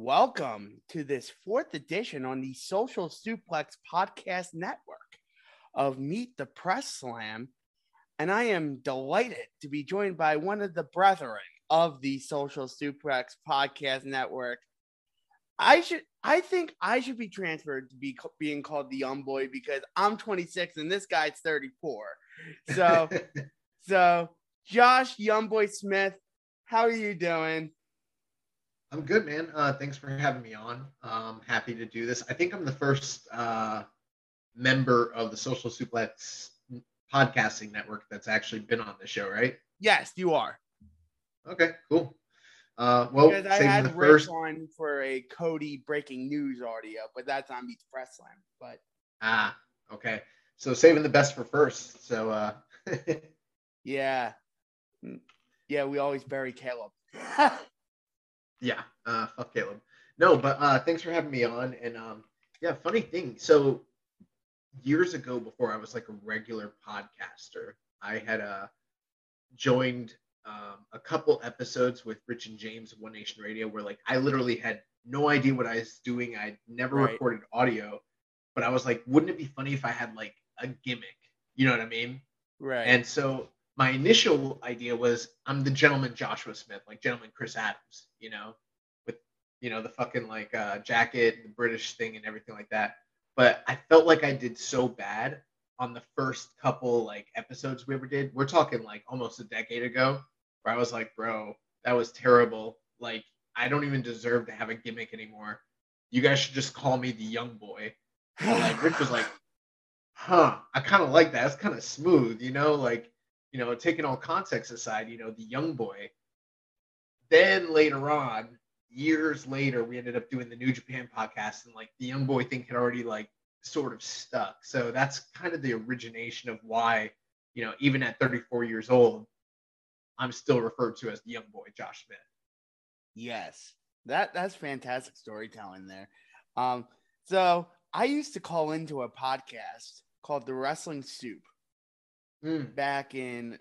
Welcome to this fourth edition on the Social Suplex Podcast Network of Meet the Press Slam. And I am delighted to be joined by one of the brethren of the Social Suplex Podcast Network. I should, I think I should be transferred to be being called the young boy because I'm 26 and this guy's 34. So, so Josh Youngboy Smith, how are you doing? I'm good, man. Uh, thanks for having me on. Um, happy to do this. I think I'm the first uh, member of the Social Suplex podcasting network that's actually been on the show, right? Yes, you are. Okay, cool. Uh, well, because I had Rick first... on for a Cody breaking news audio, but that's on Meets Press Slam. But ah, okay. So saving the best for first. So uh yeah, mm, yeah, we always bury Caleb. Yeah, uh, fuck Caleb. No, but uh, thanks for having me on. And um, yeah, funny thing. So years ago, before I was like a regular podcaster, I had uh, joined um, a couple episodes with Rich and James One Nation Radio, where like I literally had no idea what I was doing. I never right. recorded audio, but I was like, wouldn't it be funny if I had like a gimmick? You know what I mean? Right. And so my initial idea was I'm the gentleman Joshua Smith, like gentleman Chris Adams, you know, with you know the fucking like uh, jacket, the British thing, and everything like that. But I felt like I did so bad on the first couple like episodes we ever did. We're talking like almost a decade ago, where I was like, bro, that was terrible. Like I don't even deserve to have a gimmick anymore. You guys should just call me the young boy. And, like Rick was like, huh, I kind of like that. It's kind of smooth, you know, like you know, taking all context aside, you know, the young boy. Then later on, years later, we ended up doing the New Japan podcast, and like the young boy thing had already like sort of stuck. So that's kind of the origination of why, you know, even at 34 years old, I'm still referred to as the young boy, Josh Smith. Yes, that that's fantastic storytelling there. Um, so I used to call into a podcast called The Wrestling Soup mm. back in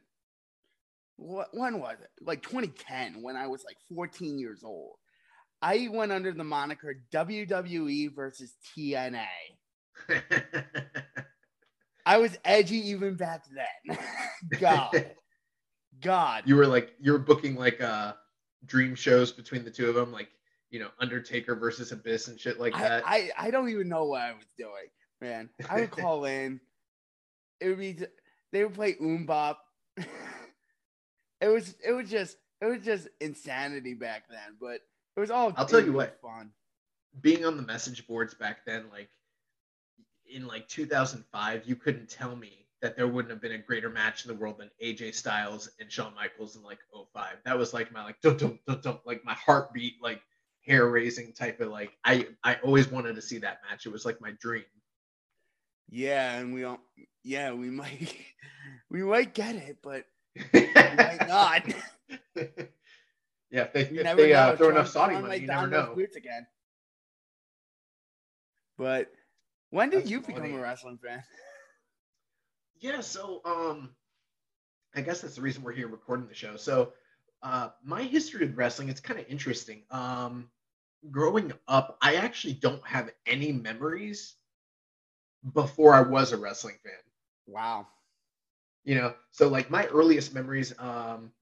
what when was it? Like 2010 when I was like 14 years old. I went under the moniker WWE versus TNA. I was edgy even back then. God. God. You were like you were booking like uh dream shows between the two of them like you know Undertaker versus Abyss and shit like that. I I, I don't even know what I was doing, man. I would call in. It would be they would play MMMBop. It was it was just it was just insanity back then, but it was all. I'll tell you what, fun. Being on the message boards back then, like in like 2005, you couldn't tell me that there wouldn't have been a greater match in the world than AJ Styles and Shawn Michaels in like 05. That was like my like dum, dum, dum, dum, like my heartbeat like hair raising type of like I I always wanted to see that match. It was like my dream. Yeah, and we all yeah, we might we might get it, but might not. yeah, if they, if they uh, throw enough Saudi money, you never know. Boots again. But when did That's you funny. become a wrestling fan? Yeah, so um, I guess that's the reason we're here recording the show. So, uh, my history with wrestling it's kind of interesting. Um, growing up, I actually don't have any memories before I was a wrestling fan. Wow. You know, so like my earliest memories, um,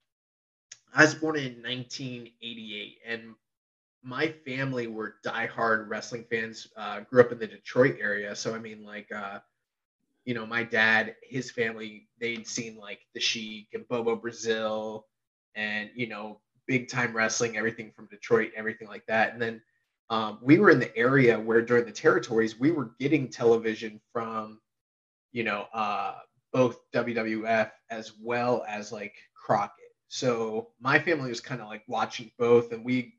I was born in 1988, and my family were diehard wrestling fans. Uh, grew up in the Detroit area, so I mean, like, uh, you know, my dad, his family, they'd seen like the Sheik and Bobo Brazil, and you know, big time wrestling, everything from Detroit, everything like that. And then um, we were in the area where during the territories we were getting television from you know, uh, both WWF as well as like Crockett. So my family was kind of like watching both, and we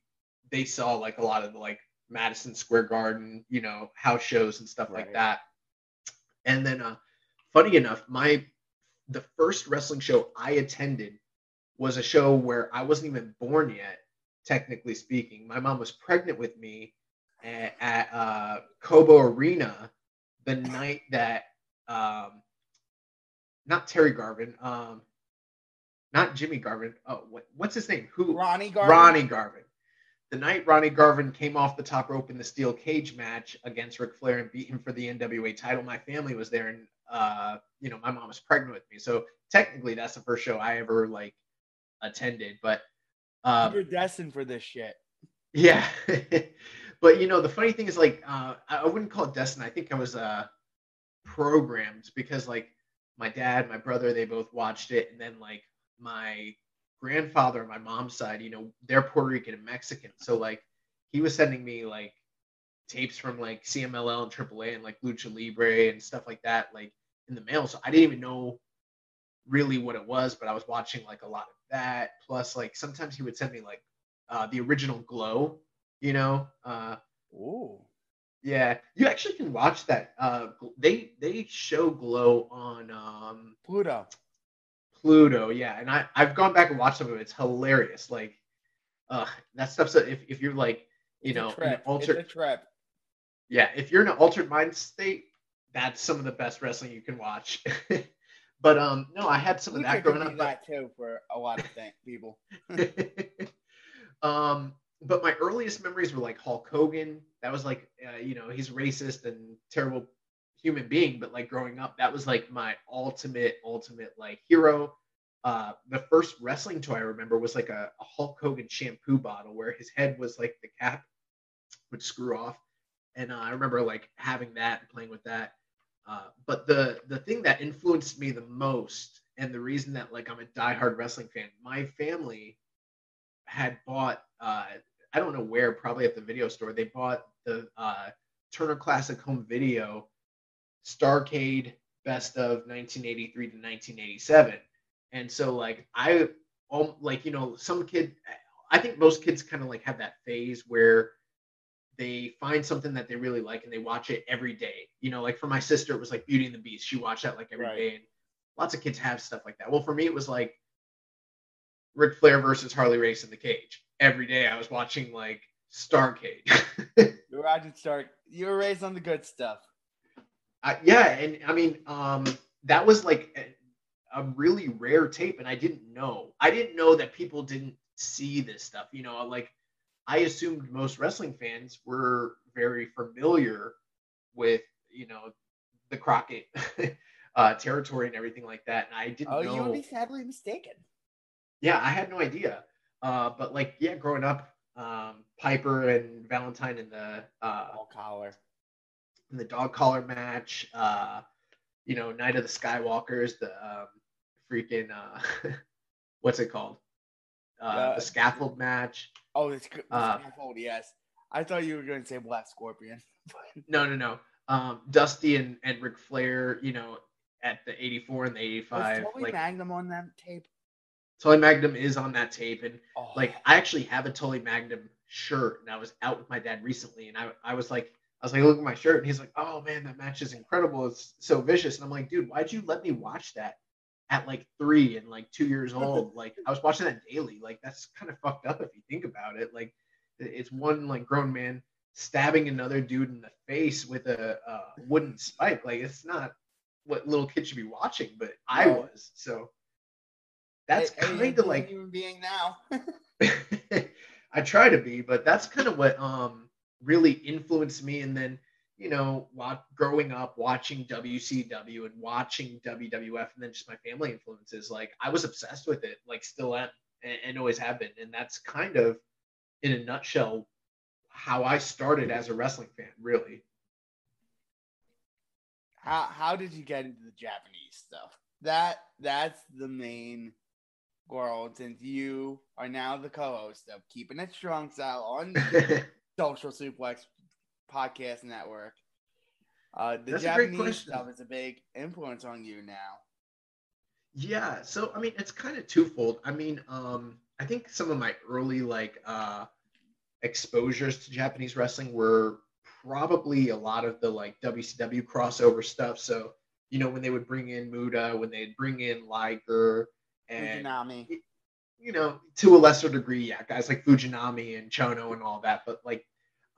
they saw like a lot of the like Madison Square Garden, you know, house shows and stuff right. like that. And then, uh, funny enough, my the first wrestling show I attended was a show where I wasn't even born yet, technically speaking. My mom was pregnant with me at, at uh, Cobo Arena the night that um, not Terry Garvin, um, not Jimmy Garvin. Oh, what, what's his name? Who? Ronnie Garvin. Ronnie Garvin. the night Ronnie Garvin came off the top rope in the steel cage match against Ric Flair and beat him for the NWA title, my family was there, and uh, you know, my mom was pregnant with me, so technically that's the first show I ever like attended. But um, you're destined for this shit. Yeah, but you know, the funny thing is, like, uh, I wouldn't call it destined. I think I was uh programmed because like my dad, my brother, they both watched it, and then like my grandfather on my mom's side, you know, they're Puerto Rican and Mexican. So like he was sending me like tapes from like CMLL and AAA and like Lucha Libre and stuff like that, like in the mail. So I didn't even know really what it was, but I was watching like a lot of that. Plus, like sometimes he would send me like uh, the original Glow, you know. Uh, Ooh. Yeah, you actually can watch that. Uh, they they show Glow on um, Pluto. Pluto, yeah, and I I've gone back and watched some of it. It's hilarious. Like, uh, that stuff's so if if you're like you it's know an altered it's a trip. Yeah, if you're in an altered mind state, that's some of the best wrestling you can watch. but um, no, I had some of that growing up. That too for a lot of people. um, but my earliest memories were like Hulk Hogan. That was like, uh, you know, he's racist and terrible human being, but like growing up, that was like my ultimate, ultimate like hero. Uh, the first wrestling toy I remember was like a, a Hulk Hogan shampoo bottle where his head was like the cap would screw off, and uh, I remember like having that and playing with that. Uh, but the the thing that influenced me the most, and the reason that like I'm a diehard wrestling fan, my family had bought uh, I don't know where, probably at the video store. They bought the uh, Turner Classic Home Video Starrcade Best of 1983 to 1987, and so like I, um, like you know, some kid, I think most kids kind of like have that phase where they find something that they really like and they watch it every day. You know, like for my sister, it was like Beauty and the Beast. She watched that like every right. day, and lots of kids have stuff like that. Well, for me, it was like Ric Flair versus Harley Race in the cage. Every day I was watching like Starrcade. you were watching Star. You were raised on the good stuff. Uh, yeah, and I mean, um, that was like a, a really rare tape, and I didn't know. I didn't know that people didn't see this stuff. You know, like I assumed most wrestling fans were very familiar with, you know, the Crockett uh, territory and everything like that. And I didn't oh, know. you would be sadly mistaken yeah, I had no idea. Uh, but like, yeah, growing up, um, Piper and Valentine in the uh, dog collar, in the dog collar match, uh, you know, Night of the Skywalkers, the um, freaking uh, what's it called? Uh, the scaffold match. Oh, it's the uh, scaffold. Yes, I thought you were going to say Black Scorpion. no, no, no. Um, Dusty and, and Ric Flair, you know, at the 84 and the 85. Was like, Magnum on that tape? Tully Magnum is on that tape, and oh. like I actually have a Tully Magnum shirt, and I was out with my dad recently, and I I was like. I was like, look at my shirt, and he's like, "Oh man, that match is incredible! It's so vicious." And I'm like, "Dude, why'd you let me watch that at like three and like two years old? like I was watching that daily. Like that's kind of fucked up if you think about it. Like it's one like grown man stabbing another dude in the face with a, a wooden spike. Like it's not what little kids should be watching, but I was. So that's kind of like human being now. I try to be, but that's kind of what um really influenced me. And then you know, while growing up watching WCW and watching WWF, and then just my family influences, like I was obsessed with it, like still am, and, and always have been. And that's kind of, in a nutshell, how I started as a wrestling fan, really. How how did you get into the Japanese stuff? That that's the main world since you are now the co-host of Keeping It Strong Style on the Social Suplex Podcast Network. Uh, the That's Japanese stuff is a big influence on you now. Yeah, so I mean, it's kind of twofold. I mean, um, I think some of my early like uh, exposures to Japanese wrestling were probably a lot of the like WCW crossover stuff. So you know, when they would bring in Muta, when they'd bring in Liger, and Fujinami. You know, to a lesser degree, yeah, guys like Fujinami and Chono and all that, but like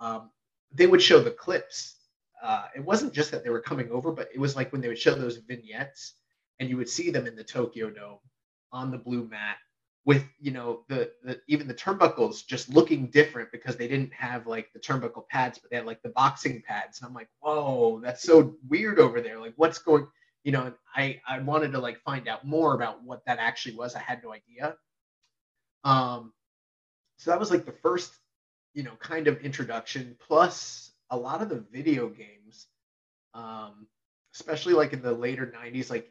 um, they would show the clips. Uh, it wasn't just that they were coming over, but it was like when they would show those vignettes and you would see them in the Tokyo Dome on the blue mat with you know the, the even the turnbuckles just looking different because they didn't have like the turnbuckle pads but they had like the boxing pads and i'm like whoa that's so weird over there like what's going you know i i wanted to like find out more about what that actually was i had no idea um so that was like the first you know kind of introduction plus a lot of the video games um especially like in the later 90s like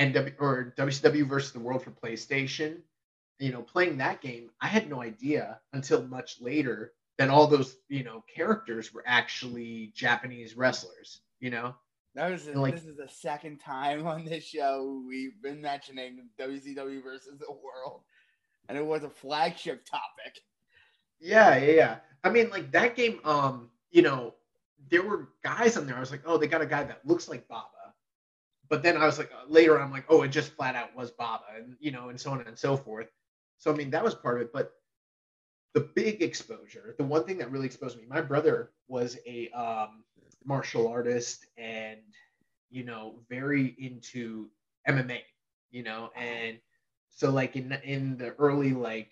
NW or WCW versus the World for PlayStation you know, playing that game, I had no idea until much later that all those, you know, characters were actually Japanese wrestlers, you know? That was like, this is the second time on this show we've been mentioning WCW versus the world. And it was a flagship topic. Yeah, yeah, yeah. I mean, like that game, um, you know, there were guys on there. I was like, oh, they got a guy that looks like Baba. But then I was like, later, I'm like, oh, it just flat out was Baba, and you know, and so on and so forth. So I mean, that was part of it. But the big exposure, the one thing that really exposed me, my brother was a um, martial artist and you know very into MMA, you know, and so like in in the early like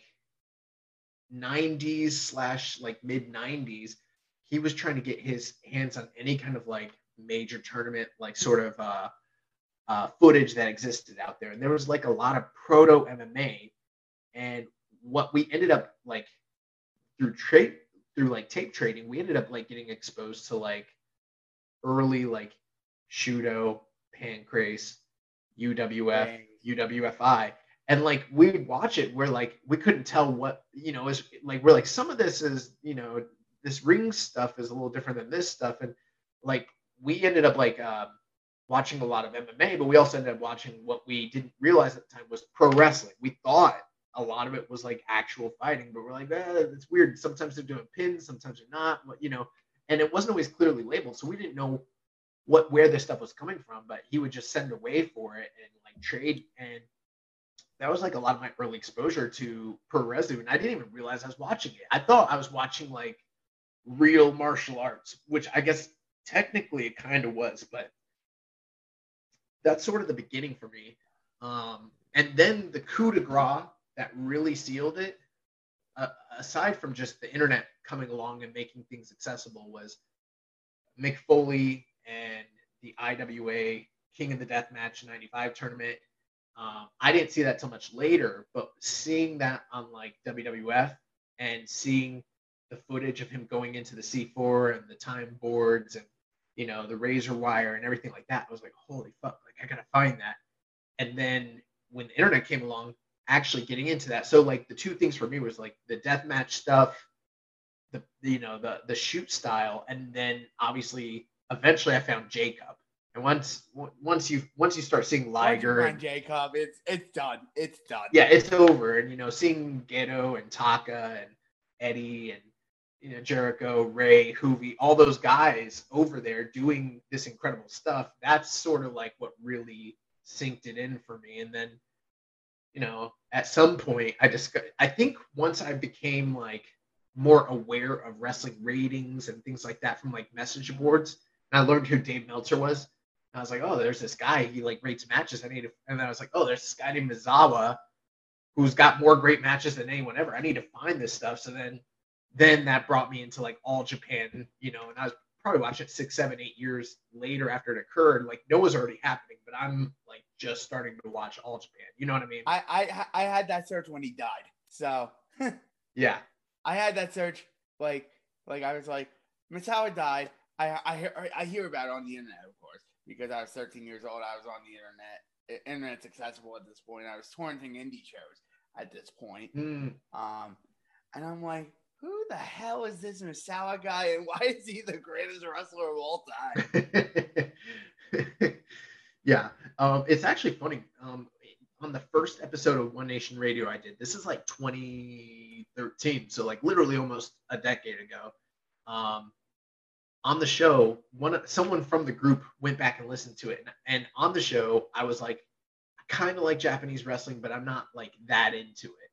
90s slash like mid 90s, he was trying to get his hands on any kind of like major tournament, like sort of uh, uh, footage that existed out there. And there was like a lot of proto MMA and what we ended up like through trade through like tape trading, we ended up like getting exposed to like early like Shooto, Pancrase, UWF, Dang. UWFI. And like we would watch it where like we couldn't tell what you know is like we're like some of this is you know this ring stuff is a little different than this stuff and like we ended up like um, watching a lot of MMA, but we also ended up watching what we didn't realize at the time was pro wrestling. We thought a lot of it was like actual fighting, but we're like, eh, it's weird. Sometimes they're doing pins, sometimes they're not, But you know, and it wasn't always clearly labeled. So we didn't know what where this stuff was coming from, but he would just send away for it and like trade. And that was like a lot of my early exposure to pro wrestling. And I didn't even realize I was watching it. I thought I was watching like real martial arts, which I guess technically it kind of was, but that's sort of the beginning for me. Um, and then the coup de grace that really sealed it, uh, aside from just the internet coming along and making things accessible, was Mick Foley and the IWA King of the Death Match 95 tournament. Um, I didn't see that till much later, but seeing that on like WWF and seeing the footage of him going into the C4 and the time boards and you know the razor wire and everything like that, I was like, holy fuck! Like I gotta find that. And then when the internet came along, actually getting into that. So like the two things for me was like the death match stuff, the you know the the shoot style, and then obviously eventually I found J-Cup. And once once you once you start seeing Liger and J-Cup, it's it's done. It's done. Yeah, it's over. And you know, seeing Gedo and Taka and Eddie and you know Jericho, Rey, Juvi, all those guys over there doing this incredible stuff. That's sort of like what really synced it in for me. And then you know, at some point I just I think once I became like more aware of wrestling ratings and things like that from like message boards, and I learned who Dave Meltzer was. I was like, oh, there's this guy. He like rates matches. I need to, and then I was like, oh, there's this guy named Misawa, who's got more great matches than anyone ever. I need to find this stuff. So then, then that brought me into like all Japan, you know, and I was probably watching it six, seven, eight years later after it occurred. Like Noah was already happening, but I'm like just starting to watch All Japan. You know what I mean? I I, I had that search when he died. So yeah, I had that search like like I was like Misawa died. I I hear I hear about it on the internet, of course, because I was 13 years old. I was on the internet. Internet's accessible at this point. I was torrenting indie shows at this point. Mm. Um, and I'm like, who the hell is this Misawa guy, and why is he the greatest wrestler of all time? Yeah, um, it's actually funny. Um, on the first episode of One Nation Radio, I did. This is like 2013, so like literally almost a decade ago. Um, on the show, one someone from the group went back and listened to it, and, and on the show, I was like, I kind of like Japanese wrestling, but I'm not like that into it.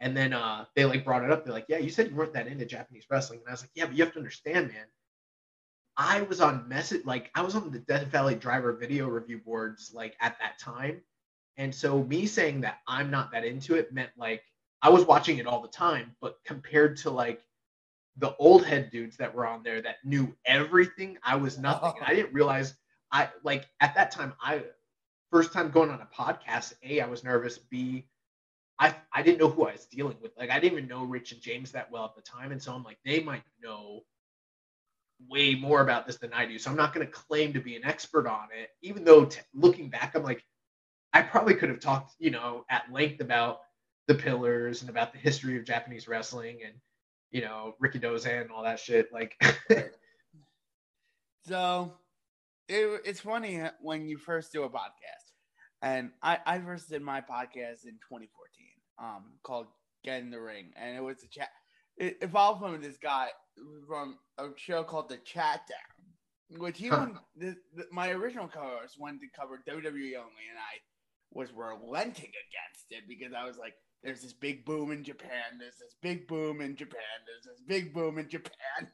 And then uh, they like brought it up. They're like, "Yeah, you said you weren't that into Japanese wrestling," and I was like, "Yeah, but you have to understand, man. I was on message like I was on the Death Valley driver video review boards like at that time, And so me saying that I'm not that into it meant like I was watching it all the time, but compared to like the old head dudes that were on there that knew everything, I was nothing. And I didn't realize I like at that time I first time going on a podcast, A, I was nervous, B, I I didn't know who I was dealing with. Like I didn't even know Rich and James that well at the time. And so I'm like, they might know way more about this than I do. So I'm not going to claim to be an expert on it, even though t- looking back, I'm like, I probably could have talked, you know, at length about the pillars and about the history of Japanese wrestling and, you know, Rikidozan and all that shit. Like, so it, it's funny when you first do a podcast, and I, I first did my podcast in 2014, um, called Get in the Ring, and it was a chat. It evolved from this guy from a show called The Chat Down, which he huh. the, the, my original co-host wanted to cover WWE only, and I was relenting against it because I was like, "There's this big boom in Japan. There's this big boom in Japan. There's this big boom in Japan."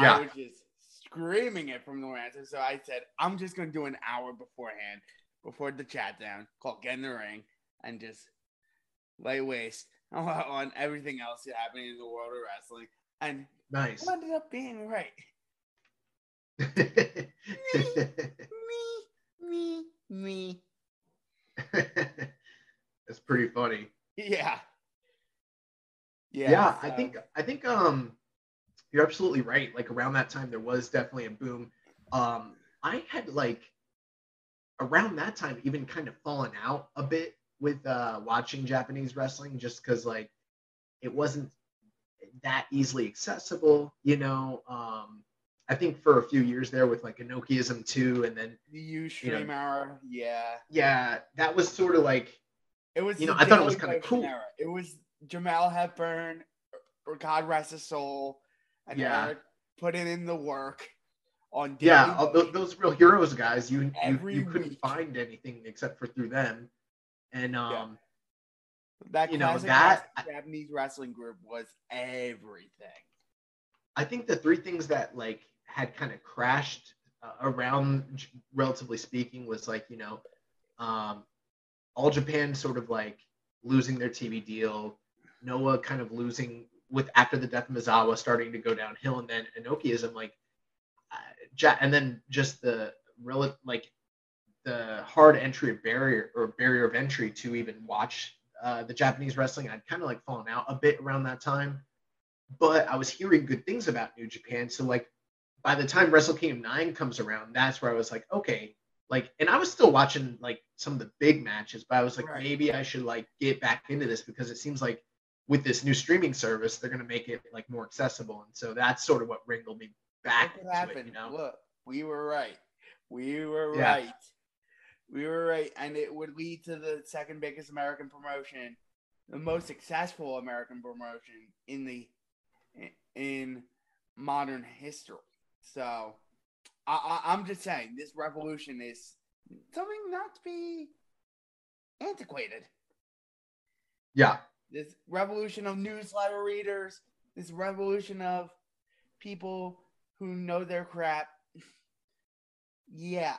Yeah. I was just screaming it from the ransom. So I said, "I'm just gonna do an hour beforehand, before the chat down, called Get in the Ring, and just lay waste on everything else happening in the world of wrestling." And nice. ended up being right. me, me, me, me. That's pretty funny. Yeah. Yeah. Yeah, so. I think I think um you're absolutely right. Like around that time there was definitely a boom. Um I had like around that time even kind of fallen out a bit with uh watching Japanese wrestling just cuz like it wasn't that easily accessible, you know. Um, I think for a few years there with like Inokiism too, and then the Ustream era, yeah, yeah, that was sort of like it was. You know, I thought it was kind of cool. Era. It was Jamal Hepburn, or God rest his soul, and yeah. Eric putting in the work on. Yeah, those, those, real heroes guys, you you, you couldn't find anything except for through them, and um. Yeah that you know that Japanese wrestling group was everything. I think the three things that like had kind of crashed uh, around, relatively speaking, was like you know, um, all Japan sort of like losing their TV deal, Noah kind of losing with after the death of Misawa starting to go downhill, and then Inokiism like, uh, and then just the relative like the hard entry barrier or barrier of entry to even watch uh, the Japanese wrestling. I'd kind of like fallen out a bit around that time, but I was hearing good things about New Japan. So like by the time Wrestle Kingdom 9 comes around, that's where I was like, okay, like, and I was still watching like some of the big matches, but I was like, right. maybe I should like get back into this because it seems like with this new streaming service, they're going to make it like more accessible. And so that's sort of what wrinkled me back. It, you know? Look, we were right. We were yeah. right. We were right, and it would lead to the second biggest American promotion, the most successful American promotion in the in modern history. So, I, I, I'm just saying this revolution is something not to be antiquated. Yeah. This revolution of newsletter readers, this revolution of people who know their crap. yeah.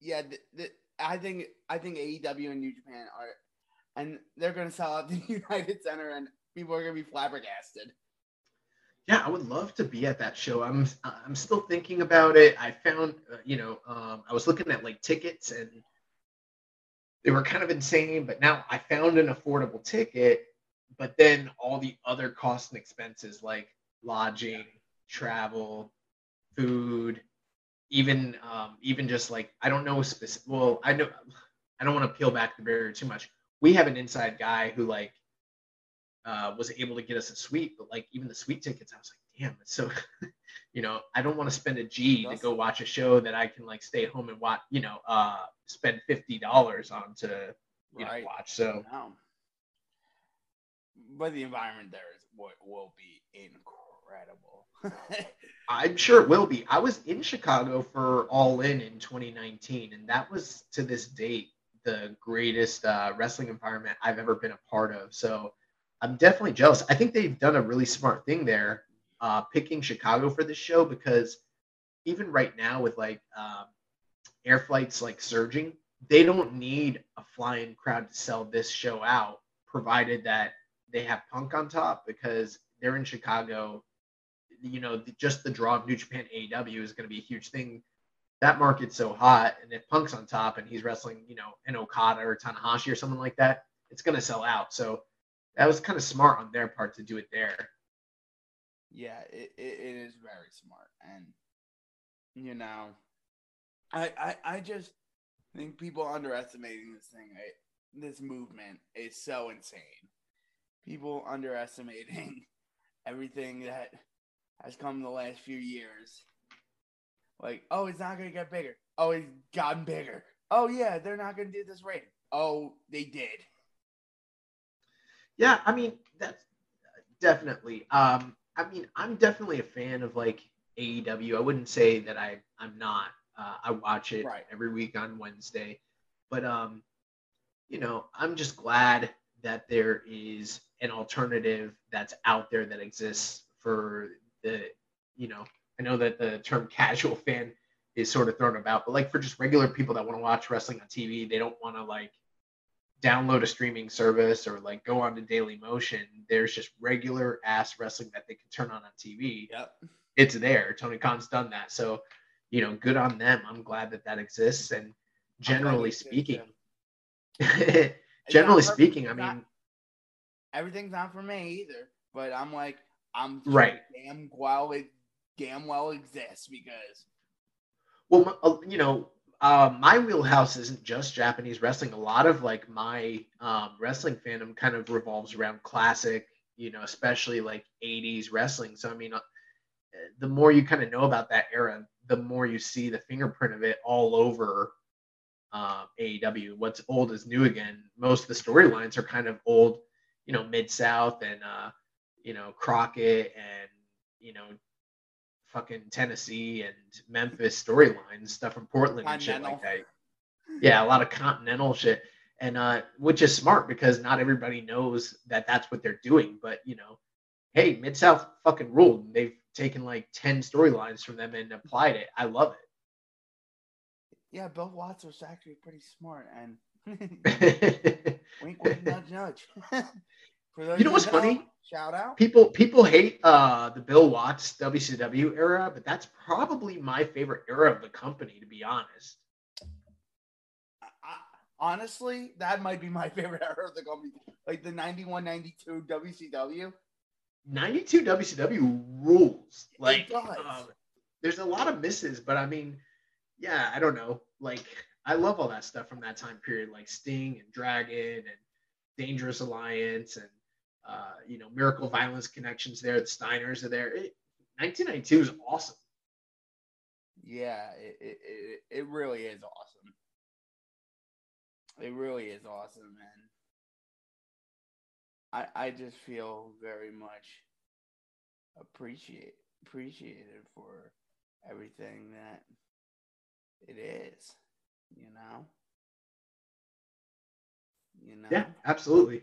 Yeah, the, the, I think I think AEW and New Japan are, and they're going to sell out the United Center, and people are going to be flabbergasted. Yeah, I would love to be at that show. I'm I'm still thinking about it. I found, uh, you know, um, I was looking at like tickets, and they were kind of insane. But now I found an affordable ticket, but then all the other costs and expenses like lodging, travel, food, even um, even just like I don't know specific. Well, I know I don't want to peel back the barrier too much. We have an inside guy who like uh, was able to get us a suite, but like even the suite tickets, I was like, damn, it's so. you know, I don't want to spend a G to go watch a show that I can like stay home and watch. You know, uh, spend fifty dollars on to you right. know watch. So. But the environment there is what will be incredible. I'm sure it will be. I was in Chicago for All In in 2019, and that was to this date the greatest uh, wrestling environment I've ever been a part of. So I'm definitely jealous. I think they've done a really smart thing there, uh, picking Chicago for this show because even right now with like um, air flights like surging, they don't need a flying crowd to sell this show out, provided that they have Punk on top because they're in Chicago. You know, just the draw of New Japan AEW is going to be a huge thing. That market's so hot, and if Punk's on top and he's wrestling, you know, an Okada or Tanahashi or someone like that, it's going to sell out. So that was kind of smart on their part to do it there. Yeah, it, it, is very smart, and you know, I I, I just think people underestimating this thing. I, this movement is so insane. People underestimating everything that has come the last few years. Like, oh, it's not gonna get bigger. Oh, it's gotten bigger. Oh yeah, they're not gonna do this rating. Oh, they did. Yeah, I mean that's definitely. Um, I mean, I'm definitely a fan of like AEW. I wouldn't say that I I'm not. Uh, I watch it Right. every week on Wednesday, but um, you know, I'm just glad that there is an alternative that's out there that exists for the, you know, I know that the term casual fan is sort of thrown about, but like for just regular people that want to watch wrestling on TV, they don't want to like download a streaming service or like go on to Daily Motion. There's just regular ass wrestling that they can turn on on TV. Yep. It's there. Tony Khan's done that. So, you know, good on them. I'm glad that that exists. And generally speaking, generally speaking, I mean, everything's not for me either. But I'm like, I'm sure Right. Damn well, it damn well exists because well, uh, you know, uh, my wheelhouse isn't just Japanese wrestling. A lot of like my um, wrestling fandom kind of revolves around classic, you know, especially like 80s wrestling. So, I mean, uh, the more you kind of know about that era, the more you see the fingerprint of it all over uh, AEW. What's old is new again. Most of the storylines are kind of old, you know, Mid South and, uh, you know, Crockett and, you know, fucking Tennessee and Memphis storylines, stuff from Portland and shit like that. Yeah, a lot of continental shit. And uh, which is smart because not everybody knows that that's what they're doing. But you know, hey, Mid South fucking ruled. They've taken like ten storylines from them and applied it. I love it. yeah, Bill Watts was actually pretty smart and wink, wink, nudge, nudge. You know what's funny? Shout out. people people hate uh, the Bill Watts WCW era, but that's probably my favorite era of the company, to be honest. I, honestly, that might be my favorite era of the company. Like the 91 92 WCW. 92 WCW rules. Like, does. um, there's a lot of misses, but I mean, yeah, I don't know. Like, I love all that stuff from that time period, like Sting and Dragon and Dangerous Alliance and, uh, you know, Miracle Violence connections there. The Steiners are there. It, 1992 is awesome. Yeah, it, it, it, really is awesome. It really is awesome, man. I I just feel very much appreciate appreciated for everything that it is, you know? You know? Yeah, absolutely.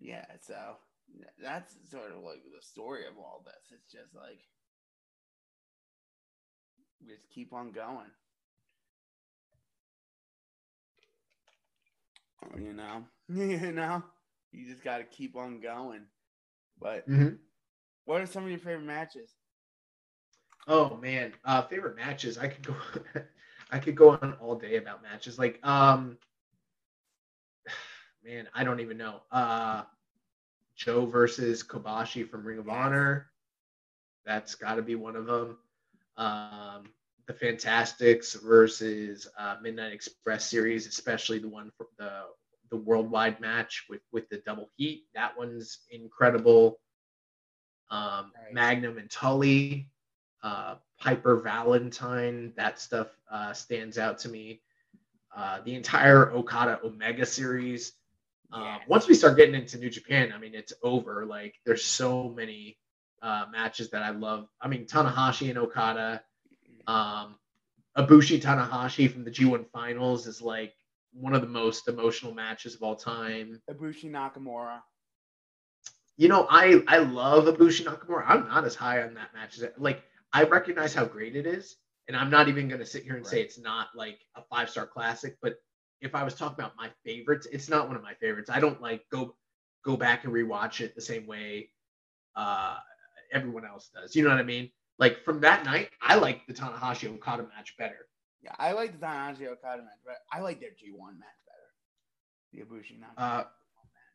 yeah, so that's sort of like the story of all this. It's just like we just keep on going. You know, you know, you just got to keep on going. But Mhm. what are some of your favorite matches? Oh man, uh, favorite matches. I could go, I could go on all day about matches. Like, um, man, I don't even know. Uh, Joe versus Kobashi from Ring of Honor. That's got to be one of them. Um, the Fantastics versus uh, Midnight Express series, especially the one for the the worldwide match with with the double heat. That one's incredible. Um, right. Magnum and Tully, uh, Piper Valentine, that stuff uh, stands out to me. Uh, the entire Okada Omega series. Uh, once we start getting into New Japan, I mean, it's over. Like, there's so many uh, matches that I love. I mean, Tanahashi and Okada, um, Ibushi Tanahashi from the G1 Finals is like one of the most emotional matches of all time. Ibushi Nakamura. You know, I I love Ibushi Nakamura. I'm not as high on that match as like I recognize how great it is, and I'm not even going to sit here and right. say it's not like a five star classic. But if I was talking about my favorites, it's not one of my favorites. I don't like go go back and rewatch it the same way uh, everyone else does. You know what I mean? Like from that night, I like the Tanahashi Okada match better. Yeah, I like the Tanahashi Okada match, but I like their G1 match better. The Ibushi Nakamura. Uh,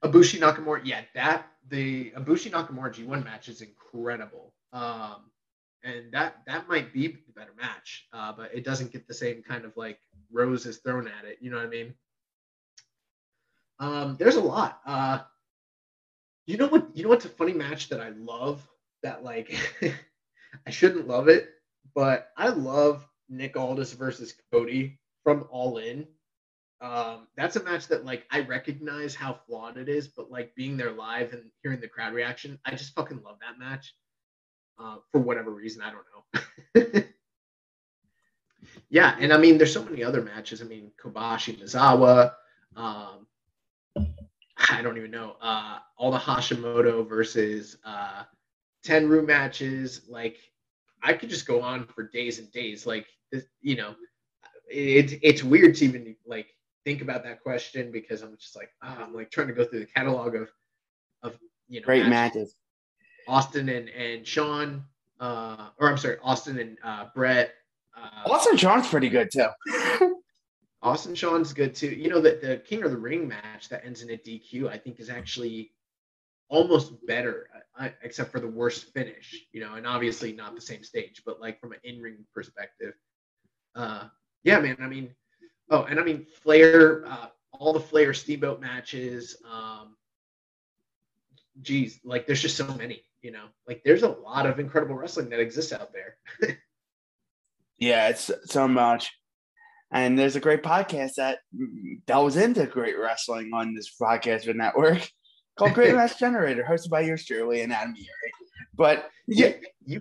Ibushi Nakamura, yeah, that the Ibushi Nakamura G1 match is incredible. Um, and that that might be the better match, uh, but it doesn't get the same kind of like roses thrown at it. You know what I mean? Um, there's a lot. Uh, you know what? You know what's a funny match that I love? That like I shouldn't love it, but I love Nick Aldis versus Cody from All In. Um, that's a match that like I recognize how flawed it is, but like being there live and hearing the crowd reaction, I just fucking love that match. Uh, for whatever reason, I don't know. yeah, and I mean, there's so many other matches. I mean, Kobashi, Misawa. Um, I don't even know. Uh, all the Hashimoto versus uh, Tenryu matches. Like, I could just go on for days and days. Like, this, you know, it's it's weird to even like think about that question because I'm just like, oh, I'm like trying to go through the catalog of of you know great matches. matches. Austin and and Shawn, uh, or I'm sorry, Austin and uh, Bret. Uh, Austin Shawn's pretty good too. Austin Shawn's good too. You know that the King of the Ring match that ends in a DQ, I think, is actually almost better, uh, except for the worst finish. You know, and obviously not the same stage, but like from an in-ring perspective, uh, yeah, man. I mean, oh, and I mean Flair, uh, all the Flair Steamboat matches. Um, geez, like there's just so many. You know, like there's a lot of incredible wrestling that exists out there. yeah, it's so much. And there's a great podcast that delves into great wrestling on this podcast network called Great Match Generator, hosted by yours truly and Adam Yuri. But yeah, you,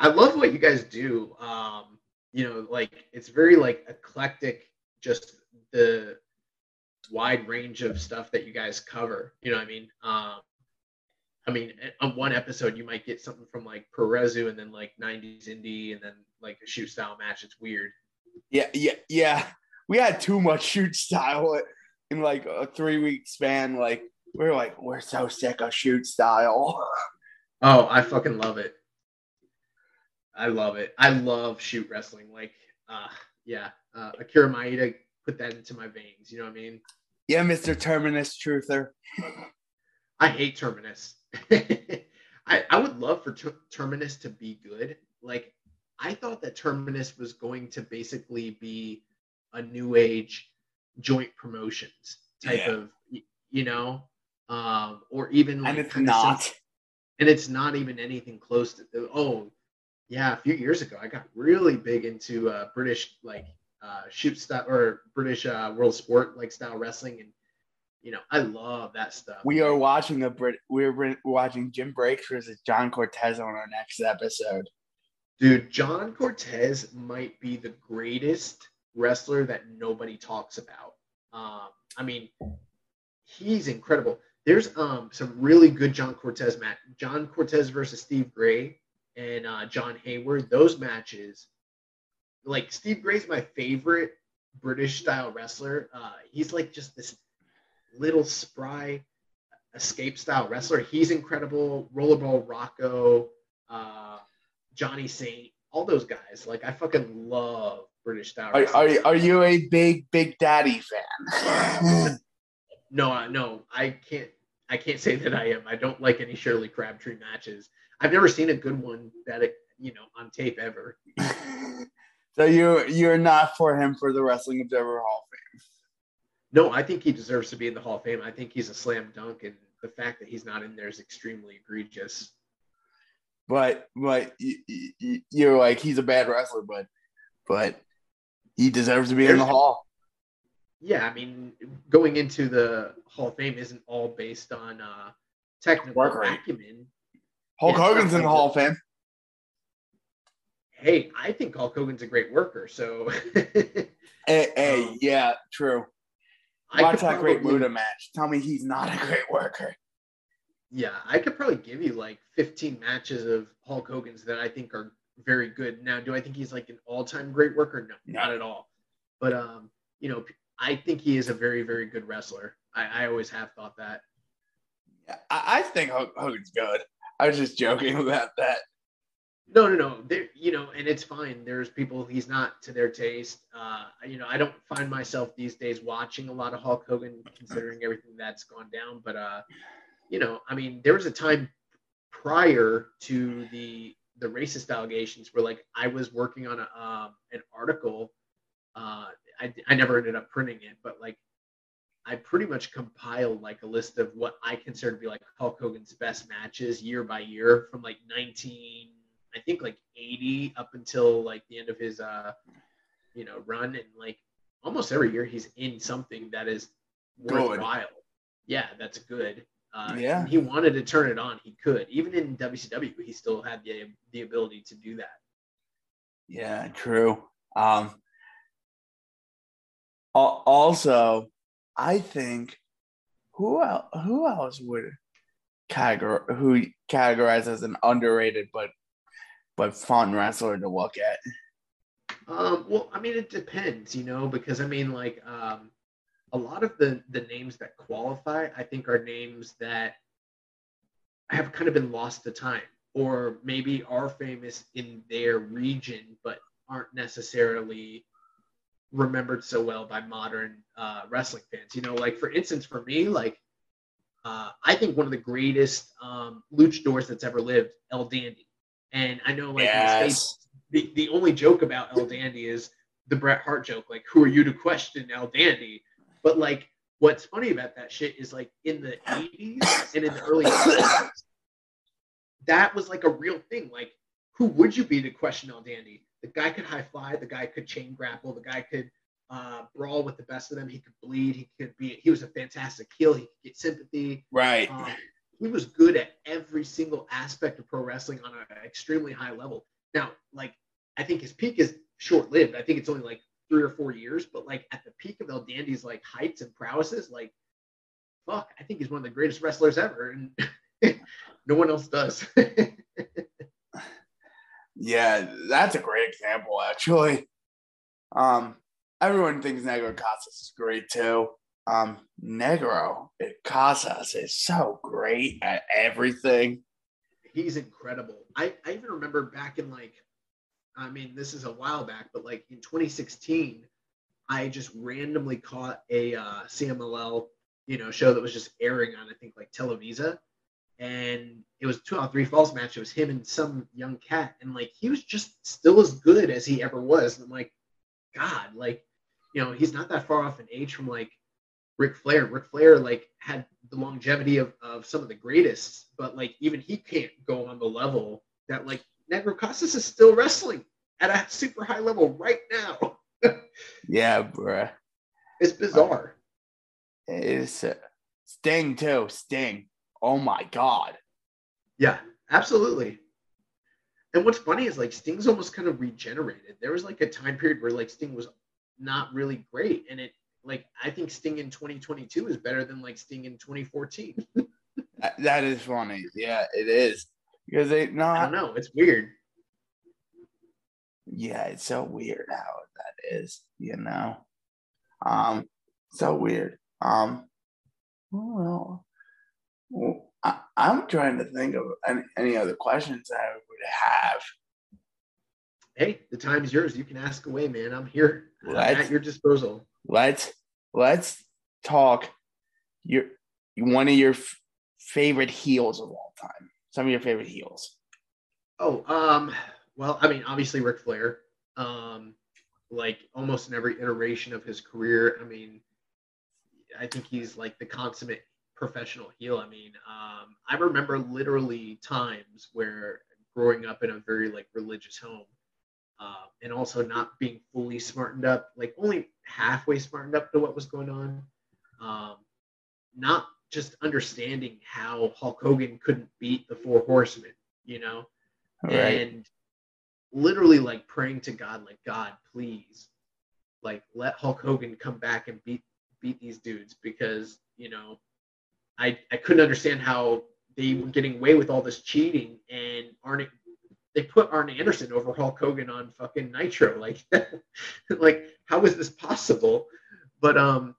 I love what you guys do. Um, you know, like it's very like eclectic, just the wide range of stuff that you guys cover. You know what I mean? Um, I mean, on one episode you might get something from like Perezu and then like 90s indie and then like a shoot style match. It's weird. Yeah, yeah, yeah. We had too much shoot style in like a three week span. Like we are like, we're so sick of shoot style. Oh, I fucking love it. I love it. I love shoot wrestling. Like, uh, yeah, uh, Akira Maeda put that into my veins. You know what I mean? Yeah, Mr. Terminus Truther. I hate Terminus. I, I would love for ter- Terminus to be good. Like, I thought that Terminus was going to basically be a new age joint promotions type yeah. of, you know, um, or even like and it's not, some, and it's not even anything close to. Oh, yeah, a few years ago, I got really big into uh, British like uh, shoot style or British uh, world sport like style wrestling, and you know I love that stuff. We are watching a Brit. We're watching Jim Breaks versus John Cortez on our next episode. Dude, John Cortez might be the greatest wrestler that nobody talks about. Um, I mean, he's incredible. There's um some really good John Cortez match. John Cortez versus Steve Gray and uh, John Hayward, those matches, like Steve Gray's my favorite British style wrestler. Uh, he's like just this little spry escape style wrestler. He's incredible. Rollerball Rocco, uh, Johnny Saint, all those guys. Like I fucking love British style. Are, are, are you a big Big Daddy fan? No, no, I can't. I can't say that I am. I don't like any Shirley Crabtree matches. I've never seen a good one that it, you know on tape ever. so you you're not for him for the Wrestling Observer Hall. No, I think he deserves to be in the Hall of Fame. I think he's a slam dunk, and the fact that he's not in there is extremely egregious. But but you, you, you're like he's a bad wrestler, but but he deserves to be in the Hall. Yeah, I mean, going into the Hall of Fame isn't all based on uh, technical Work acumen. Hulk Yeah, Hogan's in the Hall of Fame. Hey, I think Hulk Hogan's a great worker, so Hey, hey, Um, yeah, true. I Watch could that great probably- Muta match. Tell me he's not a great worker. Yeah, I could probably give you like 15 matches of Hulk Hogan's that I think are very good. Now, do I think he's like an all-time great worker? No, No. not at all. But um, you know, I think he is a very, very good wrestler. I, I always have thought that. Yeah, I, I think Hulk Hogan's good. I was just joking about that. No, no, no. There, you know, and it's fine. There's people he's not to their taste. Uh, you know, I don't find myself these days watching a lot of Hulk Hogan, considering everything that's gone down. But uh, you know, I mean, there was a time prior to the the racist allegations where like I was working on a um, an article. Uh, I I never ended up printing it, but like I pretty much compiled like a list of what I consider to be like Hulk Hogan's best matches year by year from like 19, I think like 80 up until like the end of his uh, you know, run, and like almost every year he's in something that is Good. worthwhile. Yeah, that's good. Uh, Yeah. he wanted to turn it on, he could. Even in WCW, he still had the the ability to do that. Yeah, true. Um, also, I think who else, who else would categorize who categorize as an underrated but but fun wrestler to look at? Um, well, I mean, it depends, you know, because I mean, like, um, a lot of the the names that qualify, I think, are names that have kind of been lost to time, or maybe are famous in their region, but aren't necessarily remembered so well by modern uh, wrestling fans. You know, like for instance, for me, like, uh, I think one of the greatest um, luchadors that's ever lived, El Dandy, and I know, like, in the States, Yes. the, the only joke about El Dandy is the Bret Hart joke, like, who are you to question El Dandy? But like, what's funny about that shit is like in the 80s and in the early 90s, that was like a real thing. Like, who would you be to question El Dandy? The guy could high fly, the guy could chain grapple, the guy could uh, brawl with the best of them. He could bleed. He could be. He was a fantastic heel. He could get sympathy. Right. Um, he was good at every single aspect of pro wrestling on an extremely high level. Now, like, I think his peak is short lived. I think it's only like three or four years, but like at the peak of El Dandy's like heights and prowesses, like, fuck, I think he's one of the greatest wrestlers ever, and no one else does. Yeah, that's a great example, actually. Um, everyone thinks Negro Casas is great too. Um, Negro Casas is so great at everything. he's incredible. I, I even remember back in like, I mean, this is a while back, but like in 2016, I just randomly caught a uh, CMLL, you know, show that was just airing on I think like Televisa, and it was two out three falls match. It was him and some young cat, and like he was just still as good as he ever was. And I'm like, God, like, you know, he's not that far off in age from like Ric Flair. Ric Flair like had the longevity of, of some of the greatest, but like even he can't go on the level that like Negro Casas is still wrestling at a super high level right now. Yeah, bruh. It's bizarre. It's uh, Sting too. Sting. Oh my god. Yeah, absolutely. And what's funny is like Sting's almost kind of regenerated. There was like a time period where like Sting was not really great, and it like I think Sting in 2022 is better than like Sting in 2014. That- is funny. Yeah, it is because they I don't know. It's weird. Yeah, it's so weird how that is. You know, um, so weird. Um, well, well I, I'm trying to think of any, any other questions I would have. hey, the time's yours. You can ask away, man. I'm here I'm at your disposal. Let's let's talk your one of your f- favorite heels of all time. Some of your favorite heels. Oh, um, well, I mean, obviously Ric Flair. Um, like almost in every iteration of his career. I mean, I think he's like the consummate professional heel. I mean, um, I remember literally times where growing up in a very like religious home, uh, and also not being fully smartened up, like only halfway smartened up to what was going on. Um, not just understanding how Hulk Hogan couldn't beat the Four Horsemen, you know, Right. and literally like praying to God, like God, please, like let Hulk Hogan come back and beat beat these dudes because you know, I I couldn't understand how they were getting away with all this cheating and Arn they put Arn Anderson over Hulk Hogan on fucking Nitro, like like how is this possible? But um,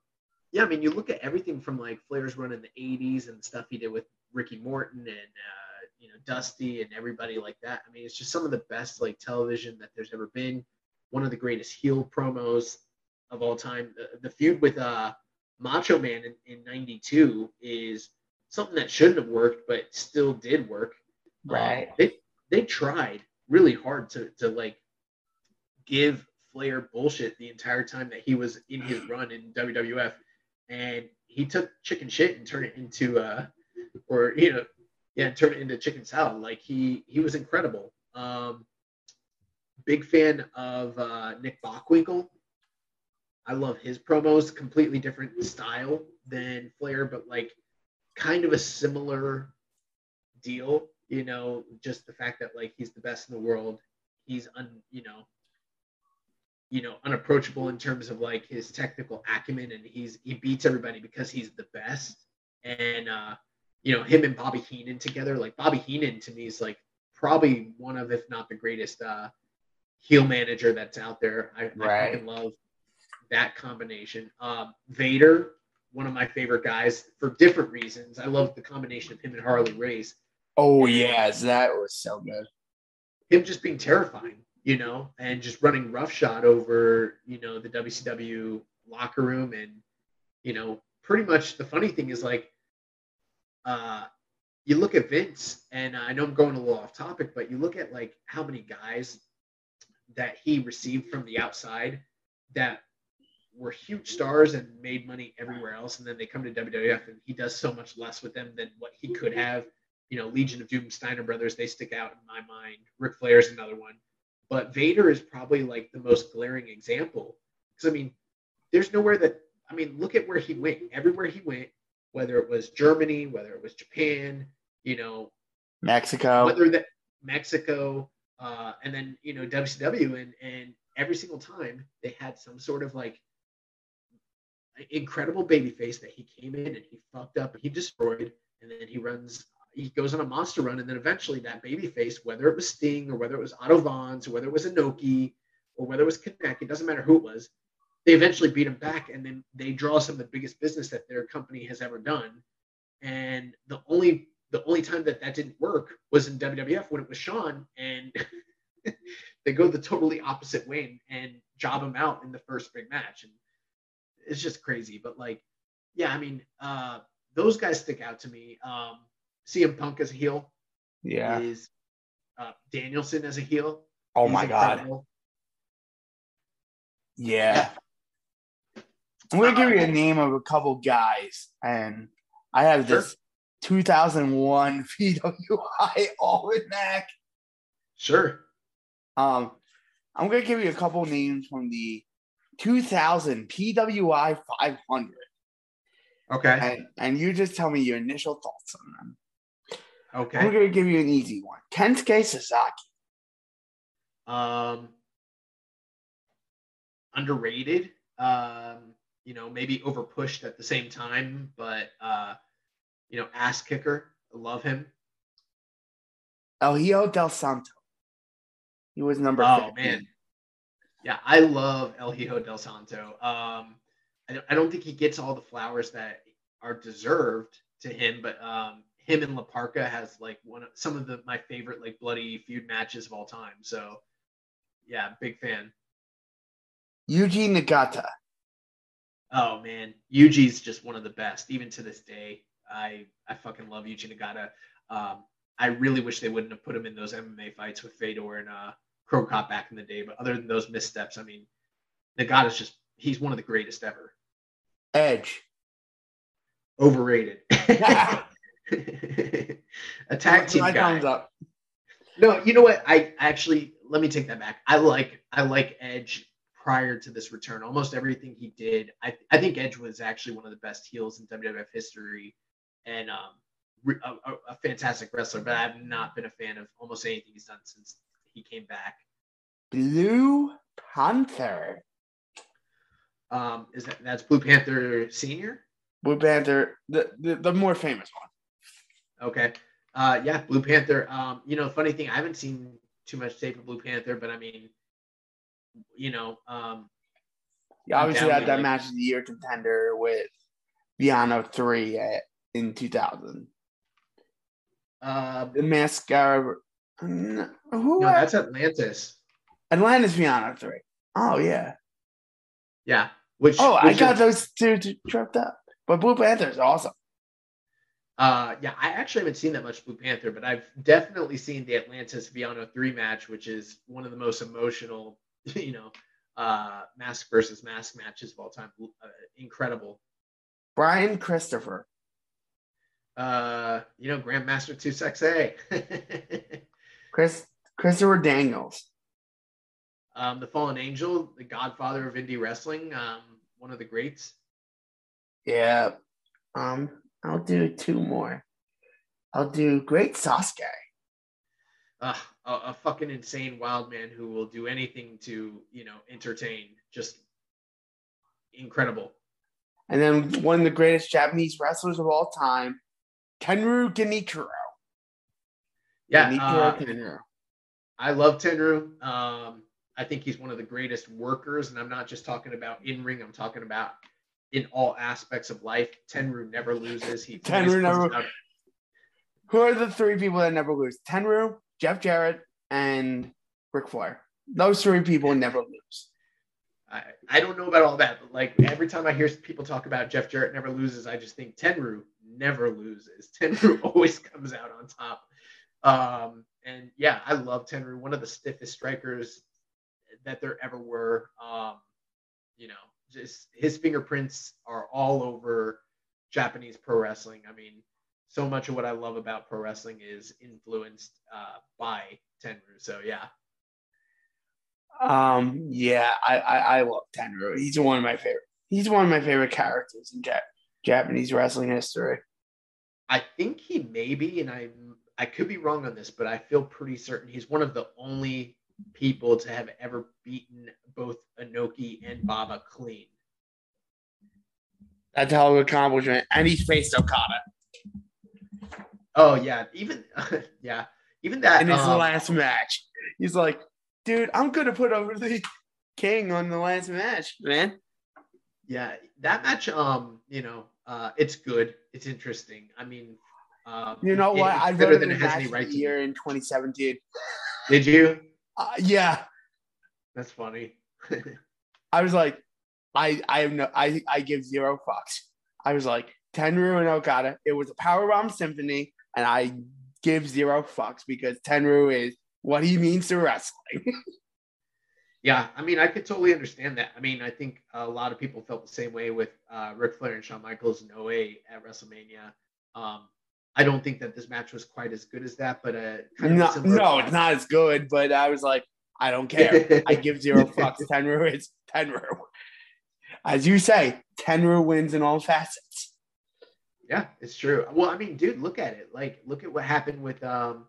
yeah, I mean, you look at everything from like Flair's run in the '80s and the stuff he did with Ricky Morton and uh, you know Dusty and everybody like that. I mean, it's just some of the best like television that there's ever been. One of the greatest heel promos of all time. The, the feud with uh, Macho Man in, in '92 is something that shouldn't have worked, but still did work. Um, Right. they they tried really hard to to like give Flair bullshit the entire time that he was in his run in WWF, and he took chicken shit and turned it into uh, or you know, yeah, turn it into chicken salad. Like he he was incredible. Um, big fan of uh, Nick Bockwinkel. I love his promos. Completely different style than Flair, but like kind of a similar deal. You know, just the fact that like he's the best in the world. He's un, you know, you know, unapproachable in terms of like his technical acumen, and he's he beats everybody because he's the best. And uh, you know, him and Bobby Heenan together, like Bobby Heenan to me is like probably one of, if not the greatest uh, heel manager that's out there. I, I Right. fucking love that combination. Um, Vader, one of my favorite guys for different reasons. I love the combination of him and Harley Race. Oh yes, that was so good. Him just being terrifying, you know, and just running roughshod over, you know, the WCW locker room. And, you know, pretty much the funny thing is like, uh, you look at Vince, and I know I'm going a little off topic, but you look at like how many guys that he received from the outside that were huge stars and made money everywhere else, and then they come to WWF and he does so much less with them than what he could have. You know, Legion of Doom, Steiner Brothers, they stick out in my mind. Ric Flair's another one, but Vader is probably like the most glaring example. Because I mean, there's nowhere that I mean, look at where he went. Everywhere he went, whether it was Germany, whether it was Japan, you know, Mexico. whether that Mexico, uh, and then you know WCW, and and every single time they had some sort of like incredible baby face that he came in and he fucked up, he destroyed, and then he runs, he goes on a monster run, and then eventually that baby face, whether it was Sting or whether it was Otto Wanz or whether it was Inoki or whether it was Connect, it doesn't matter who it was. They eventually beat him back, and then they draw some of the biggest business that their company has ever done. And the only the only time that that didn't work was in WWF when it was Shawn, and they go the totally opposite way and, and job him out in the first big match, and it's just crazy. But like, yeah, I mean, uh, those guys stick out to me. Um, CM Punk as a heel yeah. is uh, Danielson as a heel. Oh my god. Yeah. I'm gonna give you a name of a couple guys, and I have this 2001 PWI Almanac. Sure. Um, I'm gonna give you a couple names from the 2000 PWI 500, Okay. and, and you just tell me your initial thoughts on them. I'm Okay. gonna give you an easy one. Kensuke Sasaki. Um, underrated. Um, you know, maybe overpushed at the same time, but uh, you know, ass kicker. I love him. El Hijo del Santo. He was number Oh 15. man, yeah, I love El Hijo del Santo. Um, I don't, I don't think he gets all the flowers that are deserved to him, but um, him and La Parca has like one of some of the my favorite like bloody feud matches of all time. So Yeah, big fan. Yuji Nagata. Oh man, Yuji's just one of the best, even to this day. I I fucking love Yuji Nagata. Um, I really wish they wouldn't have put him in those MMA fights with Fedor and uh, Cro Cop back in the day. But other than those missteps, I mean, Nagata's just he's one of the greatest ever. Edge. Overrated. a tag team My guy. thumbs up. No, you know what? I actually let me take that back. I like I like Edge prior to this return. Almost everything he did, I I think Edge was actually one of the best heels in WWF history, and um, a, a, a fantastic wrestler. But I've not been a fan of almost anything he's done since he came back. Blue Panther. Um, is that that's Blue Panther Senior? Blue Panther, the, the, the more famous one. Okay. Uh, yeah, Blue Panther. Um, you know, funny thing, I haven't seen too much tape of Blue Panther, but I mean, you know, um, He obviously that with match of the year contender with Villano 3 at, in 2000. uh, The mascara. Who? no, that's Atlantis. Atlantis Villano 3. Oh, yeah. Yeah. Which Oh, I got is- those two two tripped up. But Blue Panther is awesome. Uh, yeah, I actually haven't seen that much Blue Panther, but I've definitely seen the Atlantis Villano three match, which is one of the most emotional, you know, uh, mask versus mask matches of all time. Uh, incredible. Brian Christopher. Uh, you know, Grandmaster Two Sexy. Chris Christopher Daniels. um, the Fallen Angel, the Godfather of indie wrestling, um, one of the greats. Yeah. Um, I'll do two more. I'll do Great Sasuke. Uh, a, a fucking insane wild man who will do anything to, you know, entertain. Just incredible. And then one of the greatest Japanese wrestlers of all time, Tenryu Genichiro. Yeah, Genichiro uh, Tenryu. I love Tenryu. Um, I think he's one of the greatest workers, and I'm not just talking about in ring. I'm talking about in all aspects of life. Tenryu never loses. He Tenryu never- out- Who are the three people that never lose? Tenryu, Jeff Jarrett, and Ric Flair. Those three people never lose. I, I don't know about all that, but like every time I hear people talk about Jeff Jarrett never loses, I just think Tenryu never loses. Tenryu always comes out on top. Um, and yeah, I love Tenryu, one of the stiffest strikers that there ever were. Um, you know, just his fingerprints are all over Japanese pro wrestling. I mean, so much of what I love about pro wrestling is influenced uh, by Tenryu. So yeah, Um, yeah, I, I, I love Tenryu. He's one of my favorite. He's one of my favorite characters in Jap- Japanese wrestling history. I think he may be, and I I could be wrong on this, but I feel pretty certain he's one of the only people to have ever beaten both Inoki and Baba clean. That's a hell of an accomplishment. And he's faced Okada Oh yeah, even yeah, even that. in his um, last match. He's like, dude, I'm gonna put over the king on the last match, man. yeah, that match. Um, you know, uh, it's good. It's interesting. I mean, um, You know it- what? I better voted than the it has match any right year in 2017. Did you? Uh, yeah, That's funny. I was like, I I have no, I I give zero fucks. I was like Tenryu and Okada. It was a powerbomb symphony, and I give zero fucks because Tenryu is what he means to wrestling. Yeah, I mean, I could totally understand that. I mean, I think a lot of people felt the same way with uh, Ric Flair and Shawn Michaels no way at WrestleMania. Um, I don't think that this match was quite as good as that, but uh, kind of no, no, it's not as good, but I was like, I don't care. I give zero fucks. Tenryu is Tenryu. As you say, Tenryu wins in all facets. Yeah, it's true. Well, I mean, dude, look at it. Like, look at what happened with, um,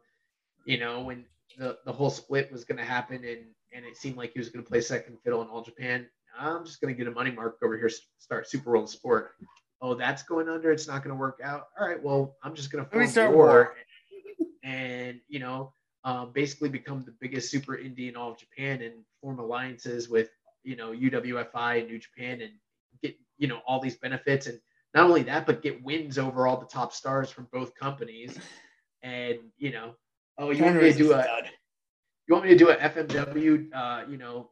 you know, when the the whole split was going to happen, and and it seemed like he was going to play second fiddle in All Japan. I'm just going to get a money mark over here, start Super World Sport. Oh, that's going under. It's not going to work out. All right, well, I'm just going to form start war, war. and you know, um, basically become the biggest super indie in all of Japan and form alliances with you know UWFI and New Japan and get you know all these benefits and not only that but get wins over all the top stars from both companies and you know oh you want me to do a you want me to do a FMW, uh, you know,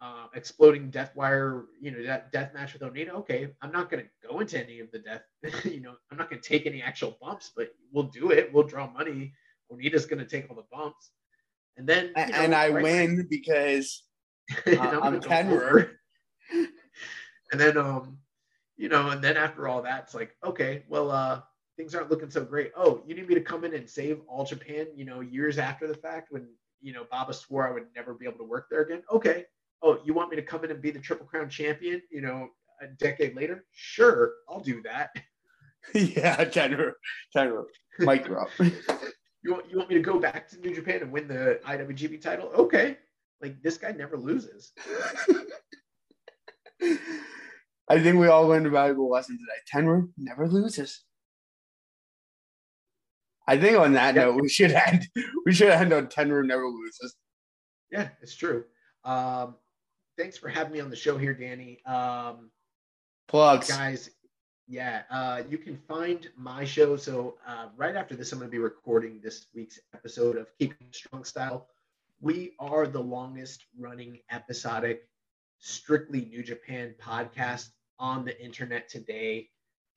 uh, exploding death wire, you know, that death match with Onita. Okay, I'm not going to go into any of the death, you know, I'm not going to take any actual bumps, but we'll do it. We'll draw money. Onita's going to take all the bumps, and then you know, and I right- win because uh, I'm I'm gonna go Tenryu. over. and then, um, you know, and then after all that, it's like, okay, well, uh, things aren't looking so great. Oh, you need me to come in and save all Japan, you know, years after the fact when, you know, Baba swore I would never be able to work there again. Okay. Oh, you want me to come in and be the Triple Crown champion, you know, a decade later? Sure, I'll do that. yeah, Tenryu, Tenryu, mic drop. You want, you want me to go back to New Japan and win the IWGP title? Okay. Like this guy never loses. I think we all learned a valuable lesson today. Tenryu never loses. I think on that Yep. note, we should end. We should end on Tenryu never loses. Yeah, it's true. Um, thanks for having me on the show here, Danny. Um, Plugs. guys, yeah, uh, you can find my show. So uh, right after this, I'm going to be recording this week's episode of Keeping Strong Style. We are the longest running episodic, strictly New Japan podcast on the internet today.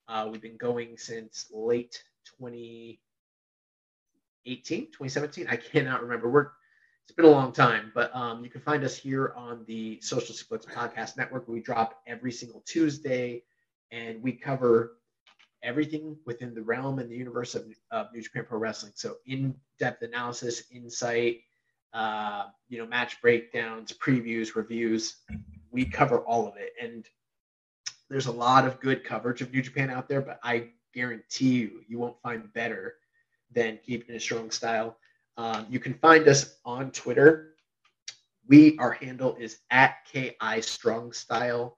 Uh, we've been going since late 2018, 2017. I cannot remember. We're it's been a long time, but um, you can find us here on the Social Splits Podcast Network. We drop every single Tuesday, and we cover everything within the realm and the universe of, of New Japan Pro Wrestling. So, in-depth analysis, insight, uh, you know, match breakdowns, previews, reviews. We cover all of it, and there's a lot of good coverage of New Japan out there. But I guarantee you, you won't find better than keeping a strong style. Um, you can find us on Twitter. We our handle is at ki strong style.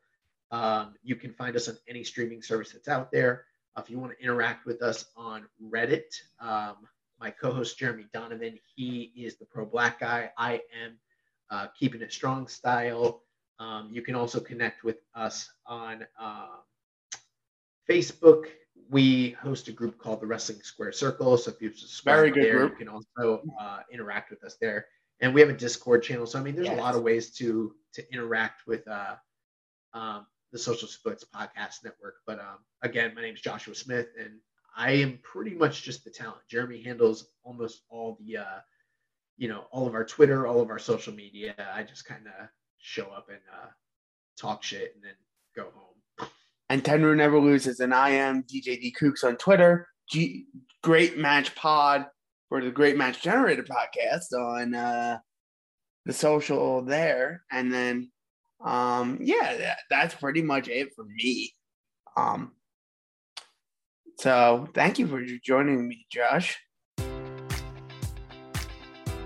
Um, you can find us on any streaming service that's out there. Uh, if you want to interact with us on Reddit, um, my co-host Jeremy Donovan, he is the pro black guy. I am uh, keeping it strong style. Um, you can also connect with us on um Facebook. We host a group called the Wrestling Square Circle. So if you subscribe Very good there, group. you can also uh, interact with us there. And we have a Discord channel. So I mean, there's Yes. a lot of ways to to interact with uh, um, the Social Splits Podcast Network. But um, again, my name is Joshua Smith, and I am pretty much just the talent. Jeremy handles almost all the, uh, you know, all of our Twitter, all of our social media. I just kind of show up and uh, talk shit and then go home. And Tenryu never loses. And I am DJ D Kooks on Twitter. G- Great Match Pod for the Great Match Generator podcast on uh, the social there. And then, um, yeah, that, that's pretty much it for me. Um, so thank you for joining me, Josh.